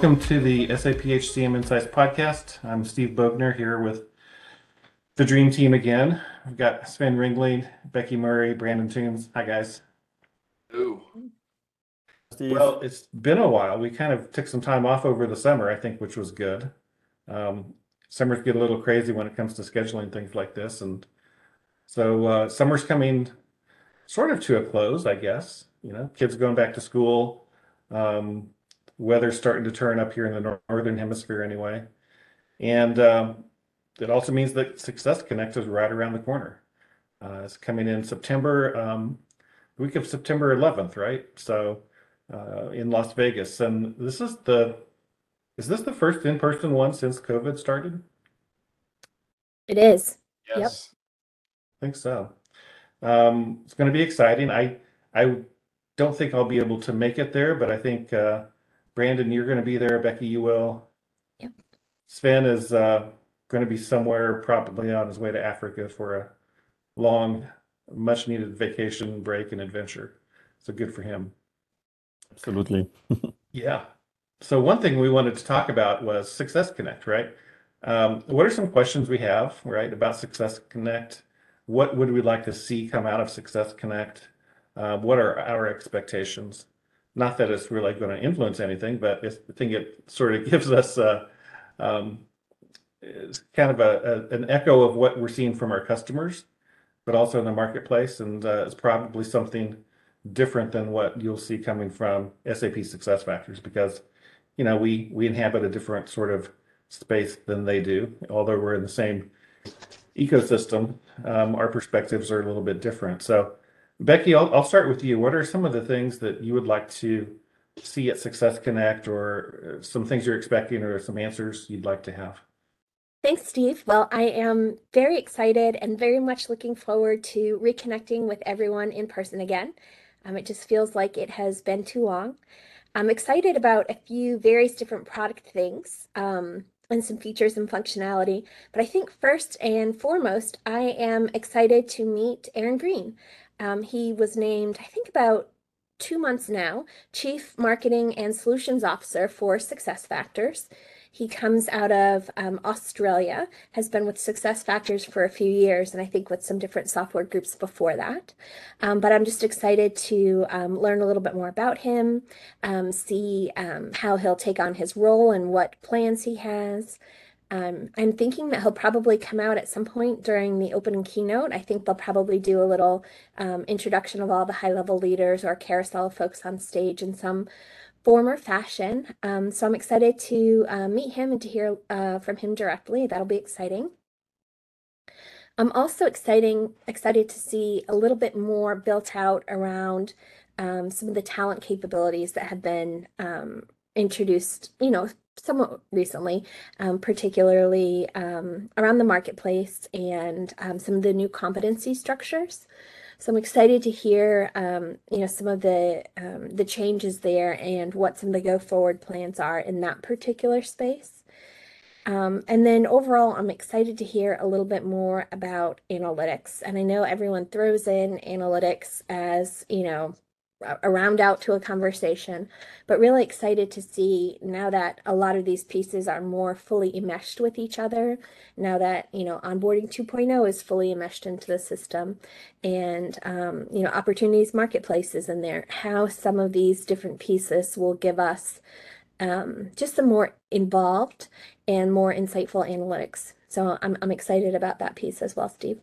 Welcome to the SAP HCM Insights podcast. I'm Steve Bogner here with the dream team again. We've got Sven Ringling, Becky Murray, Brandon Toombs. Hi, guys. Ooh. Steve. Well, it's been a while. We kind of took some time off over the summer, I think, which was good. Um, summers get a little crazy when it comes to scheduling things like this, and so uh, summer's coming sort of to a close, I guess. You know, kids going back to school. Um, weather's starting to turn up here in the northern hemisphere, anyway, and um, it also means that Success Connect is right around the corner. Uh, it's coming in September, um, week of September 11th, right? So uh, in Las Vegas. And this is the, is this the first in-person one since COVID started? It is. Yes. I think so. Um, it's going to be exciting. I I don't think I'll be able to make it there, but I think uh, Brandon, you're going to be there. Becky, you will. Yep. Sven is uh, going to be somewhere, probably on his way to Africa for a long, much-needed vacation break and adventure. So good for him. Absolutely. Yeah. So one thing we wanted to talk about was Success Connect, right? Um, what are some questions we have, right, about Success Connect? What would we like to see come out of Success Connect? Uh, what are our expectations? Not that it's really going to influence anything, but I think it sort of gives us a, um, it's kind of a, a, an echo of what we're seeing from our customers, but also in the marketplace, and uh, it's probably something different than what you'll see coming from SAP Success Factors because you know we we inhabit a different sort of space than they do. Although we're in the same ecosystem, um, our perspectives are a little bit different. So, Becky, I'll I'll start with you. What are some of the things that you would like to see at Success Connect, or uh, some things you're expecting, or some answers you'd like to have? Thanks, Steve. Well, I am very excited and very much looking forward to reconnecting with everyone in person again. Um, it just feels like it has been too long. I'm excited about a few various different product things um, and some features and functionality. But I think first and foremost, I am excited to meet Aaron Green. Um, he was named, I think, about two months now, Chief Marketing and Solutions Officer for Success Factors. He comes out of um, Australia, has been with Success Factors for a few years, and I think with some different software groups before that. Um, but I'm just excited to um, learn a little bit more about him, um, see um, how he'll take on his role and what plans he has. Um, I'm thinking that he'll probably come out at some point during the opening keynote. I think they'll probably do a little introduction of all the high level leaders or carousel folks on stage in some form or fashion. Um, so I'm excited to uh, meet him and to hear uh, from him directly. That'll be exciting. I'm also exciting, excited to see a little bit more built out around um, some of the talent capabilities that have been um, introduced, you know, somewhat recently, um, particularly um, around the marketplace and um, some of the new competency structures. So I'm excited to hear, um, you know, some of the um, the changes there and what some of the go forward plans are in that particular space. Um, and then overall, I'm excited to hear a little bit more about analytics. And I know everyone throws in analytics as, you know, a round out to a conversation, but really excited to see now that a lot of these pieces are more fully enmeshed with each other. Now that, you know, onboarding 2.0 is fully enmeshed into the system and, um, you know, opportunities marketplaces in there, how some of these different pieces will give us um, just some more involved and more insightful analytics. So I'm, I'm excited about that piece as well, Steve.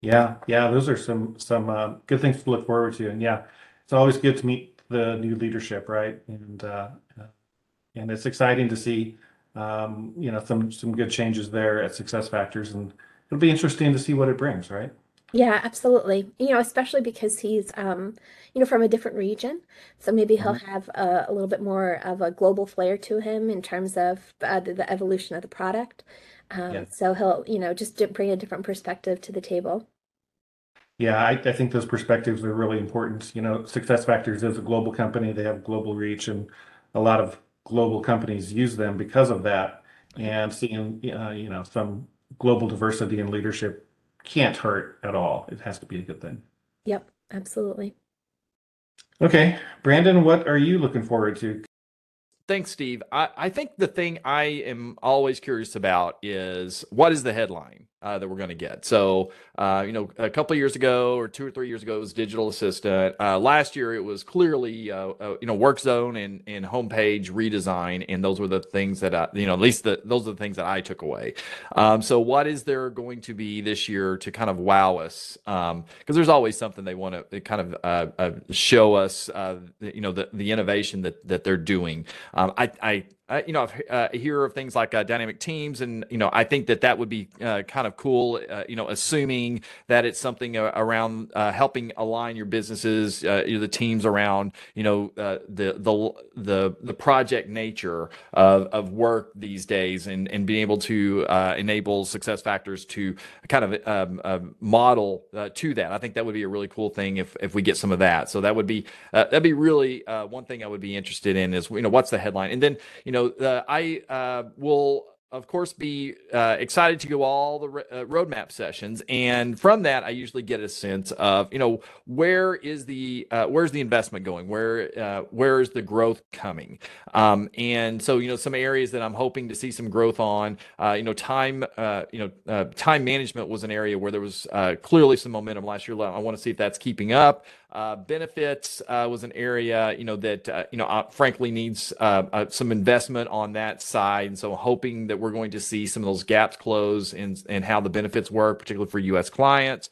Yeah, yeah, those are some some uh, good things to look forward to, and yeah, it's always good to meet the new leadership, right? And uh, and it's exciting to see, um, you know, some some good changes there at Success Factors, and it'll be interesting to see what it brings, right? Yeah, absolutely. You know, especially because he's, um, you know, from a different region, so maybe he'll Mhm. have a, a little bit more of a global flair to him in terms of uh, the, the evolution of the product. Um, Yeah. so he'll, you know, just bring a different perspective to the table. Yeah, I, I think those perspectives are really important. You know, Success Factors is a global company. They have global reach, and a lot of global companies use them because of that. And seeing, uh, you know, some global diversity in leadership can't hurt at all. It has to be a good thing. Yep, absolutely. Okay, Brandon, what are you looking forward to thanks, Steve. I, I think the thing I am always curious about is what is the headline uh, that we're going to get. So, uh, you know, a couple years ago or two or three years ago, it was digital assistant. Uh, last year, it was clearly, uh, uh, you know, work zone and, and homepage redesign. And those were the things that, I, you know, at least the, those are the things that I took away. Um, so what is there going to be this year to kind of wow us? Because um, there's always something they want to kind of uh, show us, you know, the, the innovation that, that they're doing. Um, I, I uh, you know, uh, hear of things like uh, dynamic teams, and you know, I think that that would be uh, kind of cool. Uh, you know, assuming that it's something uh, around helping align your businesses, you the teams around, you know, the the the the project nature of, of work these days, and and being able to enable success factors to kind of um, model to that. I think that would be a really cool thing if if we get some of that. So that would be that'd be really one thing I would be interested in is you know what's the headline, and then you know know, I uh, will of course, be uh, excited to go all the uh, roadmap sessions, and from that, I usually get a sense of, you know, where is the uh, where's the investment going, where uh, where is the growth coming, um, and so you know, some areas that I'm hoping to see some growth on, you know, time, you know, time management was an area where there was clearly some momentum last year. I want to see if that's keeping up. Uh, benefits uh, was an area, you know, that uh, you know, uh, frankly needs some investment on that side, and so hoping that we're going to see some of those gaps close and and how the benefits work, particularly for U.S. clients.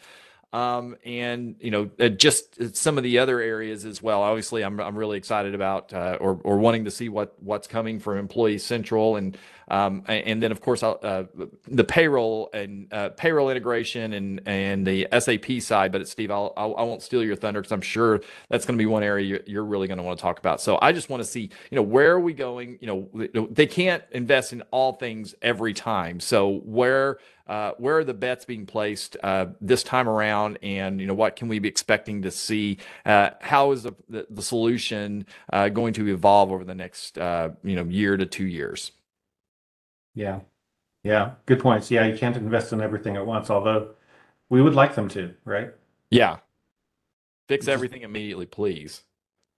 Um, and you know, uh, just some of the other areas as well. Obviously, I'm I'm really excited about uh, or or wanting to see what what's coming from Employee Central and um, and then of course uh, the payroll and uh, payroll integration and and the SAP side. But Steve, I'll, I'll I will not steal your thunder because I'm sure that's going to be one area you're, you're really going to want to talk about. So I just want to see you know where are we going? You know, they can't invest in all things every time. So where uh, where are the bets being placed uh, this time around, and you know what can we be expecting to see? Uh, how is the, the, the solution uh, going to evolve over the next uh, you know year to two years? Yeah, yeah, good points. Yeah, you can't invest in everything at once, although we would like them to, right? Yeah, fix everything immediately, please.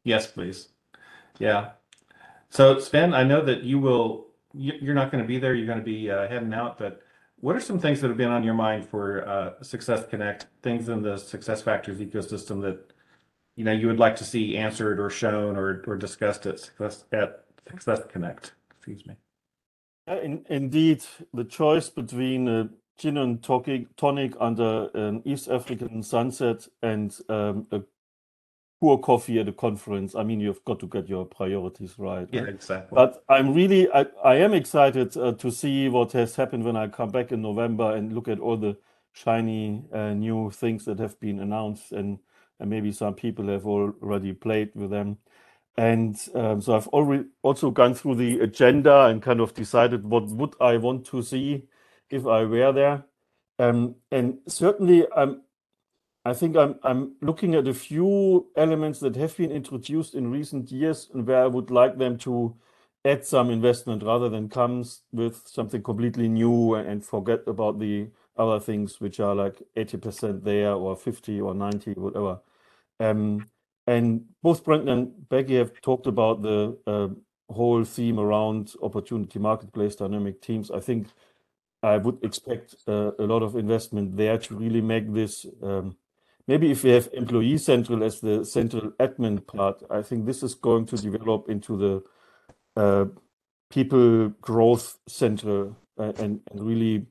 Yes, please. Yeah. So Sven, I know that you will. You're not going to be there. You're going to be heading out, but what are some things that have been on your mind for uh, Success Connect, things in the Success Factors ecosystem that you know you would like to see answered or shown or or discussed at Success at Success Connect? Excuse me. in, indeed, the choice between a gin and tonic, tonic under an East African sunset and um, a poor coffee at a conference. I mean, you've got to get your priorities right. Yeah, exactly. But I'm really, I, I am excited uh, to see what has happened when I come back in November and look at all the shiny uh, new things that have been announced, and, and maybe some people have already played with them. And um, so I've already also gone through the agenda and kind of decided what would I want to see if I were there. Um, and certainly, I'm I think I'm I'm looking at a few elements that have been introduced in recent years and where I would like them to add some investment rather than comes with something completely new and forget about the other things which are like 80% there or 50 or 90, whatever. Um, and both Brandon and Becky have talked about the uh, whole theme around opportunity marketplace dynamic teams. I think I would expect uh, a lot of investment there to really make this um, maybe if we have employee central as the central admin part, I think this is going to develop into the uh, people growth center uh, and, and really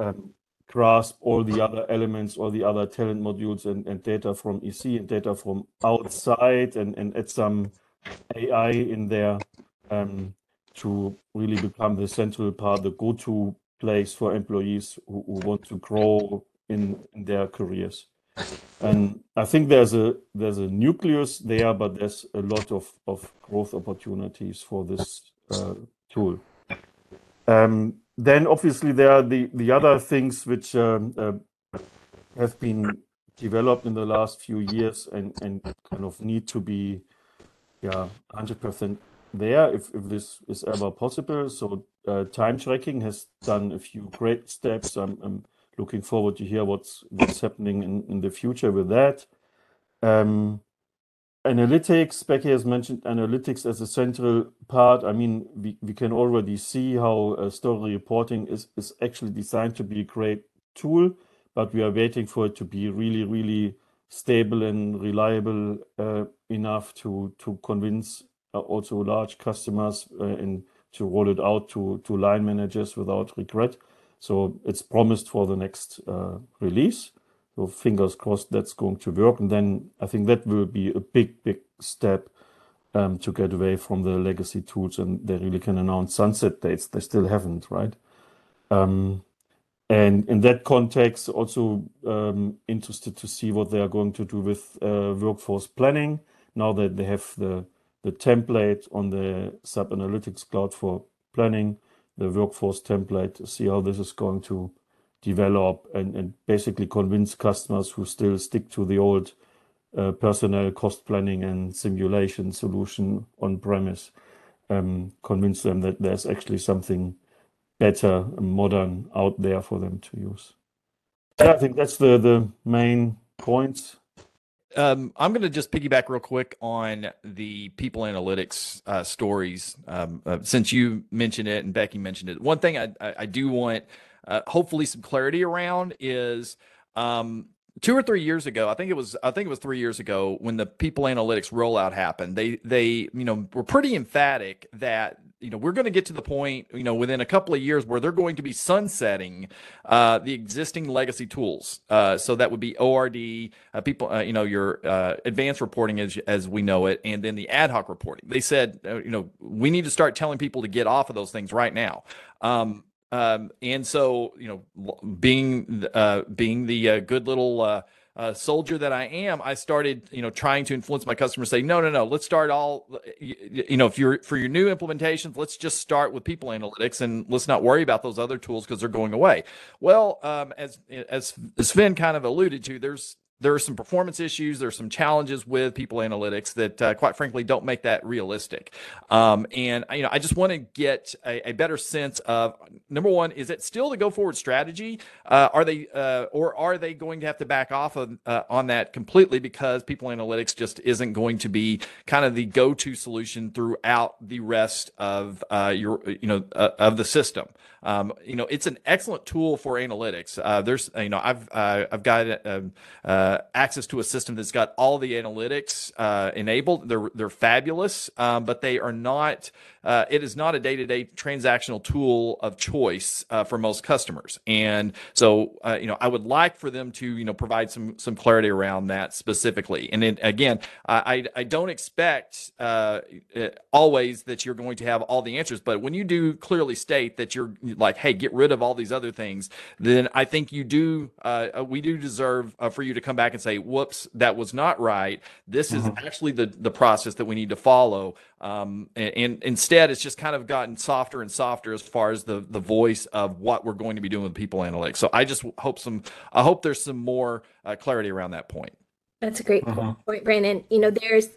um, grasp all the other elements, all the other talent modules and, and data from EC and data from outside and, and add some AI in there um, to really become the central part, the go-to place for employees who, who want to grow in, in their careers and I think there's a there's a nucleus there, but there's a lot of of growth opportunities for this uh, tool. Um, then obviously there are the the other things which um, uh, have been developed in the last few years and and kind of need to be yeah 100% there if, if this is ever possible so uh, time tracking has done a few great steps I'm, I'm looking forward to hear what's happening in, the future with that. Um, analytics, Becky has mentioned analytics as a central part. I mean, we, can already see how story reporting is, actually designed to be a great tool, but we are waiting for it to be really, really stable and reliable uh, enough to convince uh, also large customers uh, and to roll it out to line managers without regret. So it's promised for the next uh, release. So fingers crossed that's going to work. And then I think that will be a big, big step um, to get away from the legacy tools and they really can announce sunset dates. They still haven't, right? Um, and in that context, also um, interested to see what they are going to do with uh, workforce planning now that they have the the template on the SAP Analytics Cloud for planning, the workforce template, see how this is going to develop and, basically convince customers who still stick to the old uh, personnel cost planning and simulation solution on premise, um, convince them that there's actually something better and modern out there for them to use. I think that's the, the main points. Um, I'm going to just piggyback real quick on the people analytics uh, stories. Um, uh, since you mentioned it and Becky mentioned it, one thing I, I, I do want uh, hopefully some clarity around is um, two or three years ago. I think it was I think it was three years ago when the people analytics rollout happened. They they you know were pretty emphatic that you know we're going to get to the point you know within a couple of years where they're going to be sunsetting uh, the existing legacy tools. Uh, so that would be ord uh, people uh, you know your uh, advanced reporting as, as we know it and then the ad hoc reporting. They said uh, you know we need to start telling people to get off of those things right now. Um, um, and so you know being being the good little uh, soldier that I am, I started, you know, trying to influence my customers. Say, no, no, no. Let's start all, you, you know, if you're for your new implementations, let's just start with people analytics and let's not worry about those other tools because they're going away. Well, um, as as Sven kind of alluded to, there's there are some performance issues. There's some challenges with people analytics that, uh, quite frankly, don't make that realistic. Um, and you know, I just want to get a, a, better sense of number one: is it still the go forward strategy? Uh, are they, uh, or are they going to have to back off of, uh, on that completely because people analytics just isn't going to be kind of the go to solution throughout the rest of uh, your, you know, uh, of the system? Um, you know, it's an excellent tool for analytics. there's, you know, I've I've got. Um, uh, access to a system that's got all the analytics uh, enabled. They're they're fabulous, um, but they are not. Uh, it is not a day to day transactional tool of choice uh, for most customers, and so uh, you know I would like for them to you know provide some some clarity around that specifically. And then again, I I don't expect always that you're going to have all the answers, but when you do clearly state that you're like, hey, get rid of all these other things, then I think you do. we do deserve for you to come back back and say, "Whoops, that was not right. This is mm-hmm. actually the the process that we need to follow." Um, and, and, instead, it's just kind of gotten softer and softer as far as the the voice of what we're going to be doing with people analytics. So I just hope some, I hope there's some more uh, clarity around that point. That's a great uh-huh. point, Brandon. You know, there's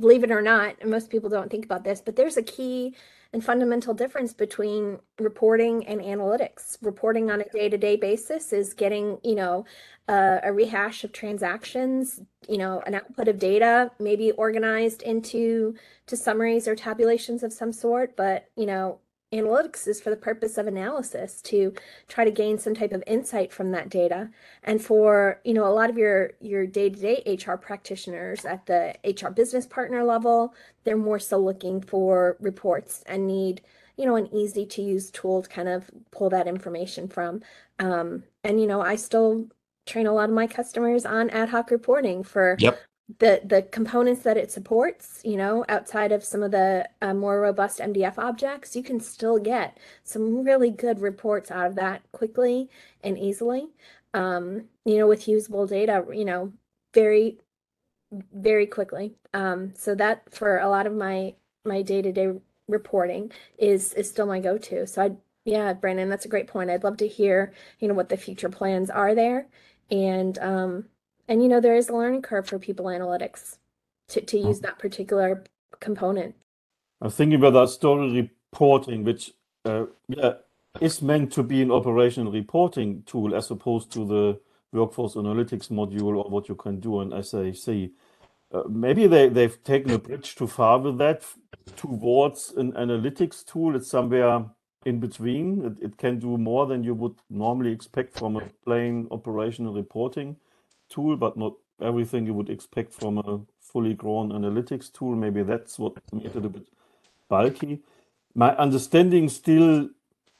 believe it or not, and most people don't think about this, but there's a key and fundamental difference between reporting and analytics. Reporting on a day-to-day basis is getting, you know, uh, a rehash of transactions, you know, an output of data, maybe organized into to summaries or tabulations of some sort, but you know, analytics is for the purpose of analysis to try to gain some type of insight from that data. And for you know a lot of your your day-to-day hr practitioners at the hr business partner level they're more so looking for reports and need you know an easy to use tool to kind of pull that information from. Um, and you know i still train a lot of my customers on ad hoc reporting for yep the the components that it supports you know outside of some of the uh, more robust mdf objects you can still get some really good reports out of that quickly and easily. Um, you know with usable data you know very very quickly. Um, so that for a lot of my my day-to-day reporting is is still my go-to. So i yeah brandon that's a great point. I'd love to hear you know what the future plans are there. And um and you know, there is a learning curve for people analytics to, to use that particular component. I'm thinking about that story reporting, which uh, yeah, is meant to be an operational reporting tool as opposed to the workforce analytics module or what you can do in SAC. uh, maybe they, they've taken a bridge too far with that towards an analytics tool. It's somewhere in between. It, it can do more than you would normally expect from a plain operational reporting tool, but not everything you would expect from a fully grown analytics tool. Maybe that's what made it a bit bulky. My understanding still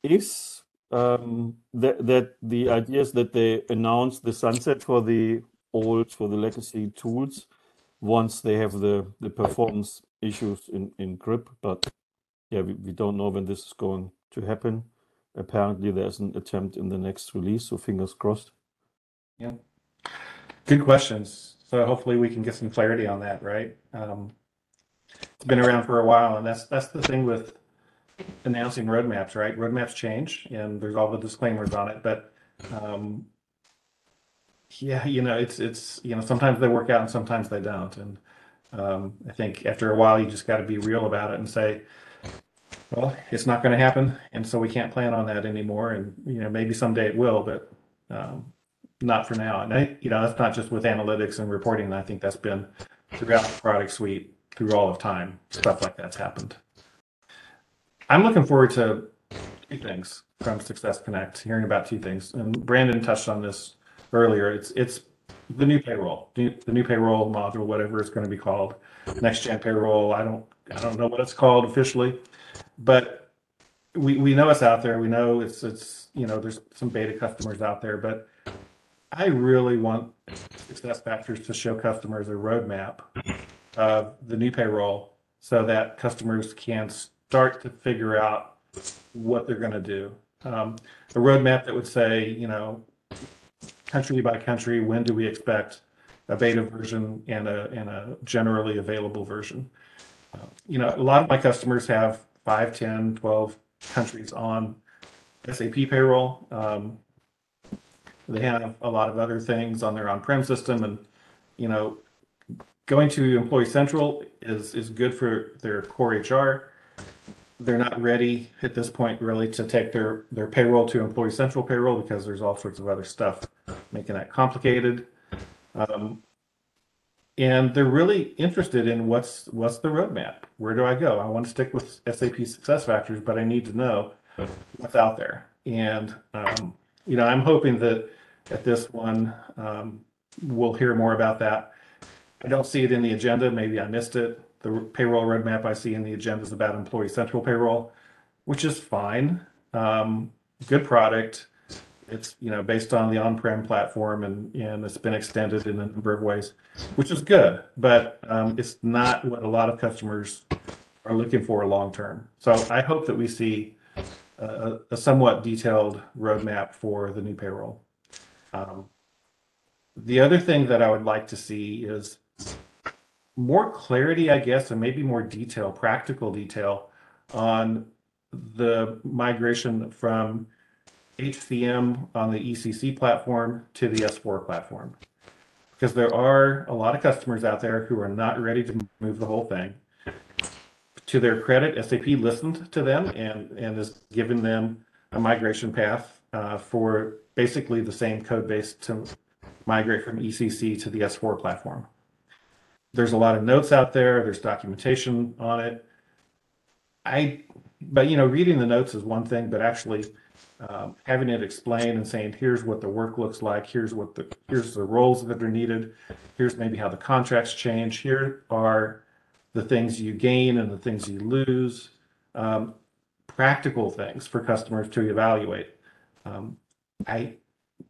is um, that that the idea is that they announce the sunset for the old for the legacy tools once they have the the performance issues in in grip. But yeah, we, we don't know when this is going to happen. Apparently, there's an attempt in the next release, so fingers crossed. Yeah. Good questions. So hopefully we can get some clarity on that, right? Um, it's been around for a while, and that's that's the thing with announcing roadmaps, right? Roadmaps change, and there's all the disclaimers on it, but um, yeah, you know, it's it's you know sometimes they work out and sometimes they don't, and um, I think after a while you just got to be real about it and say, well, it's not going to happen, and so we can't plan on that anymore, and you know maybe someday it will, but um, not for now. And I, you know, that's not just with analytics and reporting. I think that's been throughout the product suite through all of time. Stuff like that's happened. I'm looking forward to two things from Success Connect. Hearing about two things, and Brandon touched on this earlier. It's it's the new payroll, the new payroll module, whatever it's going to be called, next gen payroll. I don't I don't know what it's called officially, but we we know it's out there. We know it's it's you know there's some beta customers out there, but I really want Success Factors to show customers a roadmap of the new payroll so that customers can start to figure out what they're going to do. Um, a roadmap that would say, you know, country by country, when do we expect a beta version and a, and a generally available version? Uh, you know, a lot of my customers have 5, 10, 12 countries on SAP payroll. Um, they have a lot of other things on their on-prem system and, you know, going to Employee Central is, is good for their core HR. They're not ready at this point really to take their, their payroll to Employee Central payroll because there's all sorts of other stuff making that complicated. Um, and they're really interested in what's what's the roadmap. Where do I go? I want to stick with SAP Success Factors, but I need to know what's out there. And um, you know, I'm hoping that at this one um, we'll hear more about that. I don't see it in the agenda. Maybe I missed it. The payroll roadmap I see in the agenda is about Employee Central payroll, which is fine. Um, good product. It's you know based on the on-prem platform and and it's been extended in a number of ways, which is good. But um, it's not what a lot of customers are looking for long term. So I hope that we see a, somewhat detailed roadmap for the new payroll. Um, the other thing that I would like to see is more clarity, I guess, and maybe more detail, practical detail on the migration from HCM on the ECC platform to the S4 platform. Because there are a lot of customers out there who are not ready to move the whole thing. To their credit, SAP listened to them and, and is giving them a migration path uh, for basically the same code base to migrate from ECC to the S4 platform. There's a lot of notes out there, there's documentation on it. I, but you know, reading the notes is one thing, but actually um, having it explained and saying, here's what the work looks like, here's what the, here's the roles that are needed, here's maybe how the contracts change, here are the things you gain and the things you lose, um, practical things for customers to evaluate. Um, I,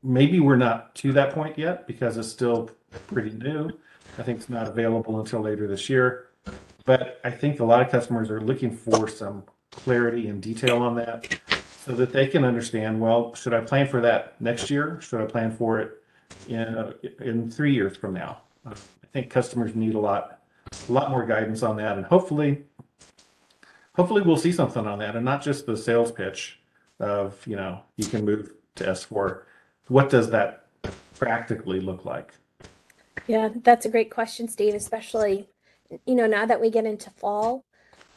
maybe we're not to that point yet because it's still pretty new. I think it's not available until later this year. But I think a lot of customers are looking for some clarity and detail on that so that they can understand, well, should I plan for that next year? Should I plan for it in, in three years from now? I think customers need a lot, a lot more guidance on that. And hopefully, hopefully we'll see something on that and not just the sales pitch of, you know, you can move to S4. What does that practically look like? Yeah, that's a great question, Steve, especially, you know, now that we get into fall,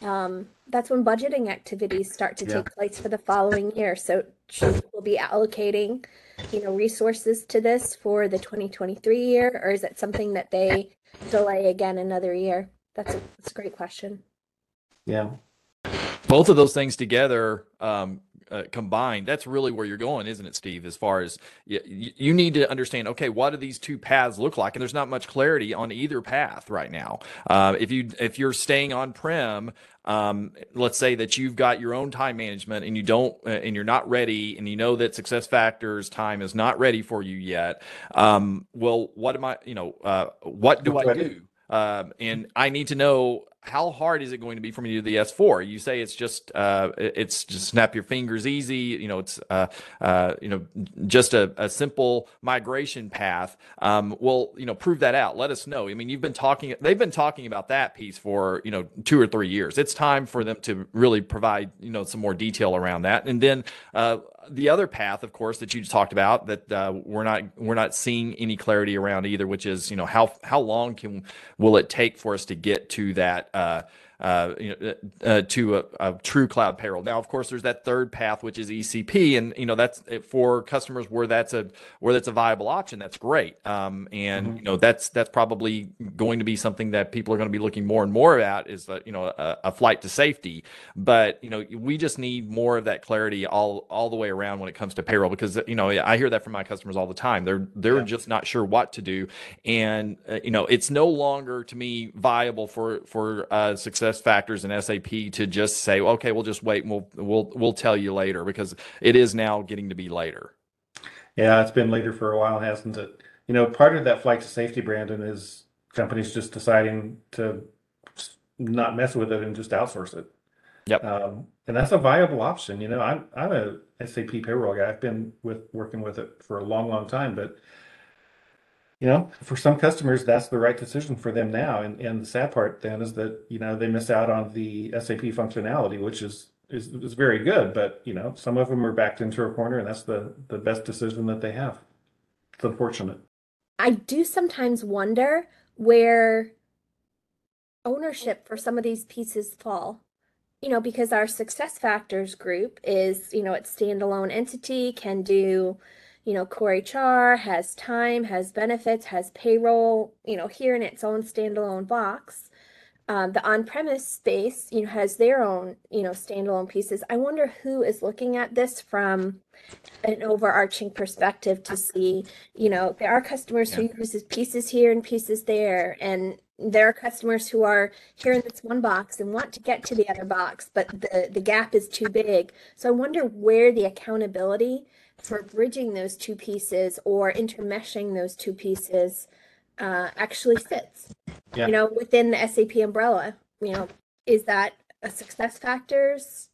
um, that's when budgeting activities start to Yeah. take place for the following year. So should people be allocating, you know, resources to this for the 2023 year, or is it something that they delay again another year? That's a, that's a great question. Yeah. both of those things together um, uh, combined that's really where you're going isn't it steve as far as you, you need to understand okay what do these two paths look like? And there's not much clarity on either path right now. Uh, if you if you're staying on prem um, let's say that you've got your own time management and you don't uh, and you're not ready and you know that success factors time is not ready for you yet um, well what am i you know uh, what do i do I do? do? Um, and I need to know how hard is it going to be for me to do the S4? You say it's just uh, it's just snap your fingers easy. You know, it's uh, uh, you know just a, a simple migration path. Um, well, you know, prove that out. Let us know. I mean, you've been talking. They've been talking about that piece for you know two or three years. It's time for them to really provide you know some more detail around that. And then uh, the other path, of course, that you talked about that uh, we're not we're not seeing any clarity around either, which is you know how how long can will it take for us to get to that uh, uh, you know uh, to a, a true cloud payroll? Now, of course, there's that third path, which is ECP, and you know that's for customers where that's a where that's a viable option. That's great, um, and you know that's that's probably going to be something that people are going to be looking more and more at is that you know a, a flight to safety. But you know we just need more of that clarity all all the way around when it comes to payroll because you know I hear that from my customers all the time. They're they're Yeah. just not sure what to do, and uh, you know it's no longer to me viable for for uh, success factors and SAP to just say okay we'll just wait and we'll we'll we'll tell you later because it is now getting to be later. Yeah, it's been later for a while, hasn't it? You know, part of that flight to safety, Brandon, is companies just deciding to not mess with it and just outsource it. Yep. Um, and that's a viable option. You know, I'm I'm a SAP payroll guy. I've been with working with it for a long, long time, but you know, for some customers, that's the right decision for them now. And and the sad part then is that, you know, they miss out on the SAP functionality, which is is is very good, but you know, some of them are backed into a corner and that's the the best decision that they have. It's unfortunate. I do sometimes wonder where ownership for some of these pieces fall. You know, because our success factors group is, you know, it's standalone entity, can do, you know, core HR, has time, has benefits, has payroll, you know, here in its own standalone box. Um, the on-premise space, you know, has their own, you know, standalone pieces. I wonder who is looking at this from an overarching perspective to see, you know, there are customers who uses pieces here and pieces there, and there are customers who are here in this one box and want to get to the other box, but the the gap is too big. So I wonder where the accountability for bridging those two pieces or intermeshing those two pieces uh, actually fits Yeah. You know, within the SAP umbrella, you know, is that a success factors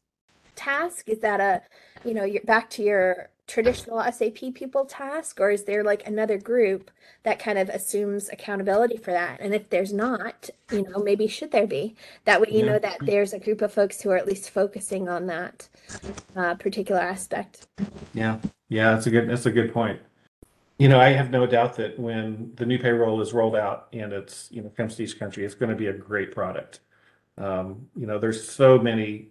task? Is that a, you know, you're back to your traditional SAP people task, or is there like another group that kind of assumes accountability for that? And if there's not, you know, maybe should there be? That way, you Yeah. know that there's a group of folks who are at least focusing on that uh, particular aspect. Yeah, yeah, that's a good that's a good point. You know, I have no doubt that when the new payroll is rolled out and it's, you know, comes to each country, it's going to be a great product. Um, you know, there's so many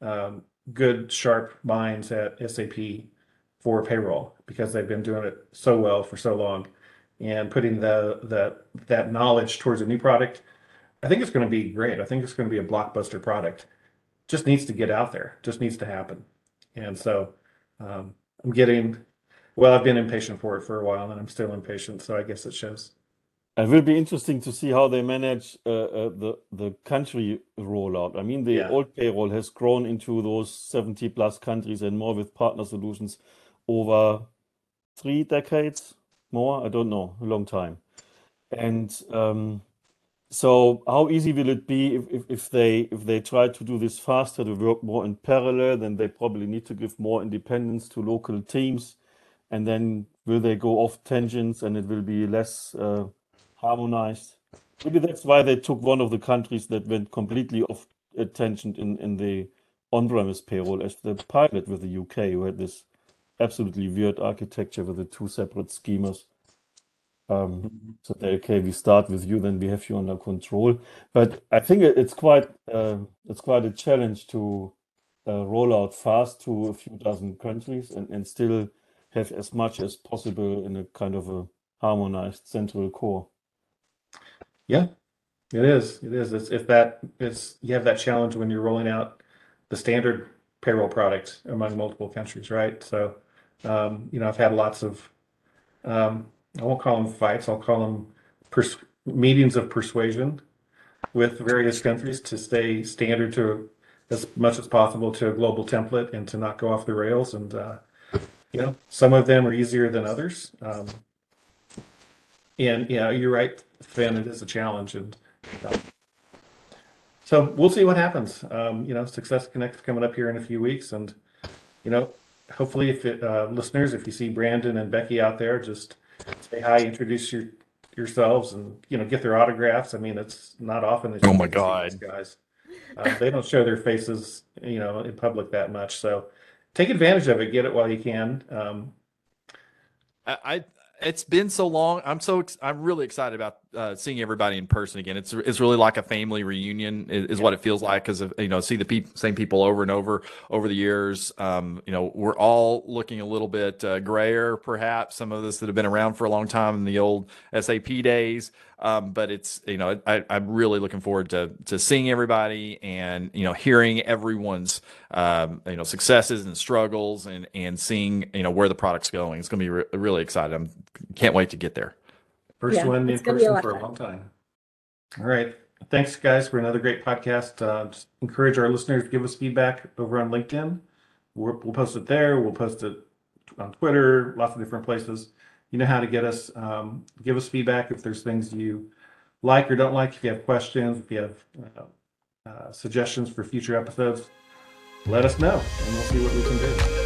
um, good, sharp minds at SAP for payroll because they've been doing it so well for so long, and putting the the that knowledge towards a new product, I think it's going to be great. I think it's going to be a blockbuster product. Just needs to get out there. Just needs to happen. And so um, I'm getting, well, I've been impatient for it for a while and I'm still impatient. So I guess it shows. It will be interesting to see how they manage uh, uh, the the country rollout. I mean, the Yeah. old payroll has grown into those 70 plus countries and more with partner solutions over three decades, more, I don't know, a long time. And um, so how easy will it be if, if, if they if they try to do this faster, to work more in parallel, then they probably need to give more independence to local teams. And then will they go off tangents and it will be less uh, harmonized? Maybe that's why they took one of the countries that went completely off tangent in, in the on-premise payroll as the pilot with the UK, who had this absolutely weird architecture with the two separate schemas. Um, so they okay, we start with you, then we have you under control. But I think it's quite uh, it's quite a challenge to uh, roll out fast to a few dozen countries and, and still have as much as possible in a kind of a harmonized central core. Yeah, it is. It is. It's if that it's you have that challenge when you're rolling out the standard payroll product among multiple countries, right? So, um, you know, I've had lots of, um, I won't call them fights. I'll call them pers- meetings of persuasion with various countries to stay standard to as much as possible to a global template and to not go off the rails. And uh, you know, some of them are easier than others. Um, and yeah, you're right, Sven. It is a challenge, and uh, so we'll see what happens. Um, you know, Success Connect coming up here in a few weeks, and you know, hopefully, if it, uh, listeners, if you see Brandon and Becky out there, just say hi, introduce your yourselves, and you know, get their autographs. I mean, it's not often that you Oh my get to see these guys. Uh, they don't show their faces, you know, in public that much. So take advantage of it. Get it while you can. Um, I, I it's been so long. I'm so ex- I'm really excited about uh, seeing everybody in person again. It's it's really like a family reunion is, is what it feels like because you know see the peop same people over and over over the years. Um, you know we're all looking a little bit uh, grayer, perhaps some of us that have been around for a long time in the old SAP days. Um, but it's you know I, I'm really looking forward to to seeing everybody and you know hearing everyone's um, you know successes and struggles and and seeing you know where the product's going. It's going to be re- really exciting. I'm can't wait to get there. First Yeah, one in it's gonna be a person lot for a long time. All right. Thanks, guys, for another great podcast. Uh, just encourage our listeners to give us feedback over on LinkedIn. We'll, we'll post it there. We'll post it on Twitter, lots of different places. You know how to get us. Um, give us feedback if there's things you like or don't like. If you have questions, if you have uh, uh, suggestions for future episodes, let us know and we'll see what we can do.